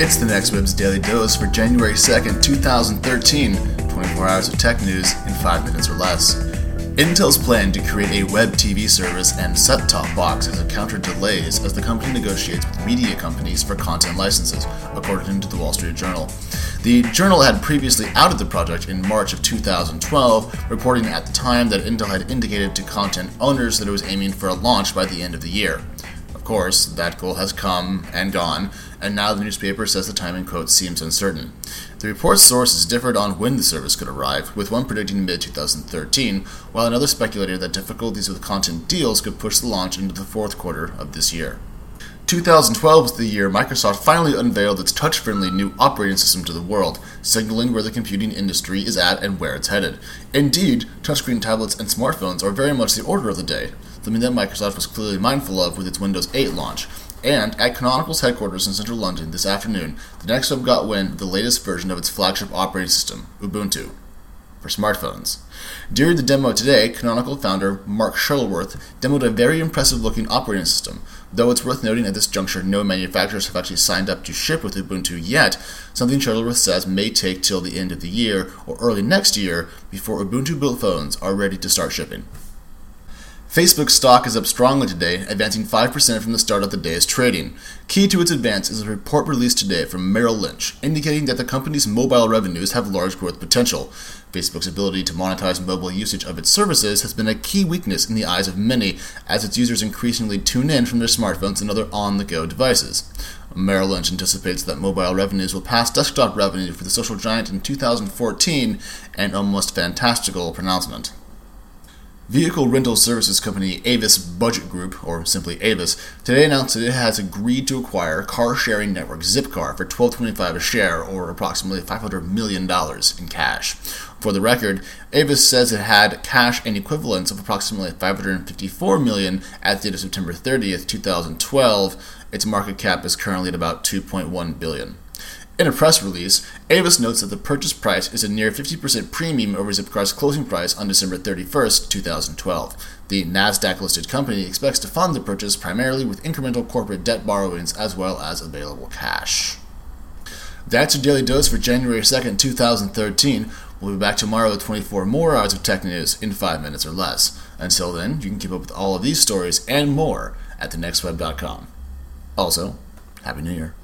It's the Next Web's Daily Dose for January 2nd, 2013. 24 hours of tech news in 5 minutes or less. Intel's plan to create a web TV service and set top box has encountered delays as the company negotiates with media companies for content licenses, according to the Wall Street Journal. The journal had previously outed the project in March of 2012, reporting at the time that Intel had indicated to content owners that it was aiming for a launch by the end of the year course, that goal has come and gone, and now the newspaper says the timing quote seems uncertain. The report's sources differed on when the service could arrive, with one predicting mid 2013, while another speculated that difficulties with content deals could push the launch into the fourth quarter of this year. 2012 was the year Microsoft finally unveiled its touch friendly new operating system to the world, signaling where the computing industry is at and where it's headed. Indeed, touchscreen tablets and smartphones are very much the order of the day something that Microsoft was clearly mindful of with its Windows 8 launch. And at Canonical's headquarters in central London this afternoon, the Next Web got wind of the latest version of its flagship operating system, Ubuntu, for smartphones. During the demo today, Canonical founder Mark Shuttleworth demoed a very impressive looking operating system. Though it's worth noting at this juncture no manufacturers have actually signed up to ship with Ubuntu yet, something Shuttleworth says may take till the end of the year or early next year before Ubuntu built phones are ready to start shipping. Facebook stock is up strongly today, advancing 5% from the start of the day's trading. Key to its advance is a report released today from Merrill Lynch, indicating that the company's mobile revenues have large growth potential. Facebook's ability to monetize mobile usage of its services has been a key weakness in the eyes of many, as its users increasingly tune in from their smartphones and other on the go devices. Merrill Lynch anticipates that mobile revenues will pass desktop revenue for the social giant in 2014, an almost fantastical pronouncement. Vehicle rental services company Avis Budget Group, or simply Avis, today announced that it has agreed to acquire car sharing network Zipcar for $12.25 a share, or approximately $500 million in cash. For the record, Avis says it had cash and equivalents of approximately 554 million at the end of September 30th, 2012. Its market cap is currently at about 2.1 billion. In a press release, Avis notes that the purchase price is a near 50% premium over Zipcar's closing price on December 31, 2012. The NASDAQ listed company expects to fund the purchase primarily with incremental corporate debt borrowings as well as available cash. That's your daily dose for January 2nd, 2013. We'll be back tomorrow with 24 more hours of tech news in 5 minutes or less. Until then, you can keep up with all of these stories and more at thenextweb.com. Also, Happy New Year.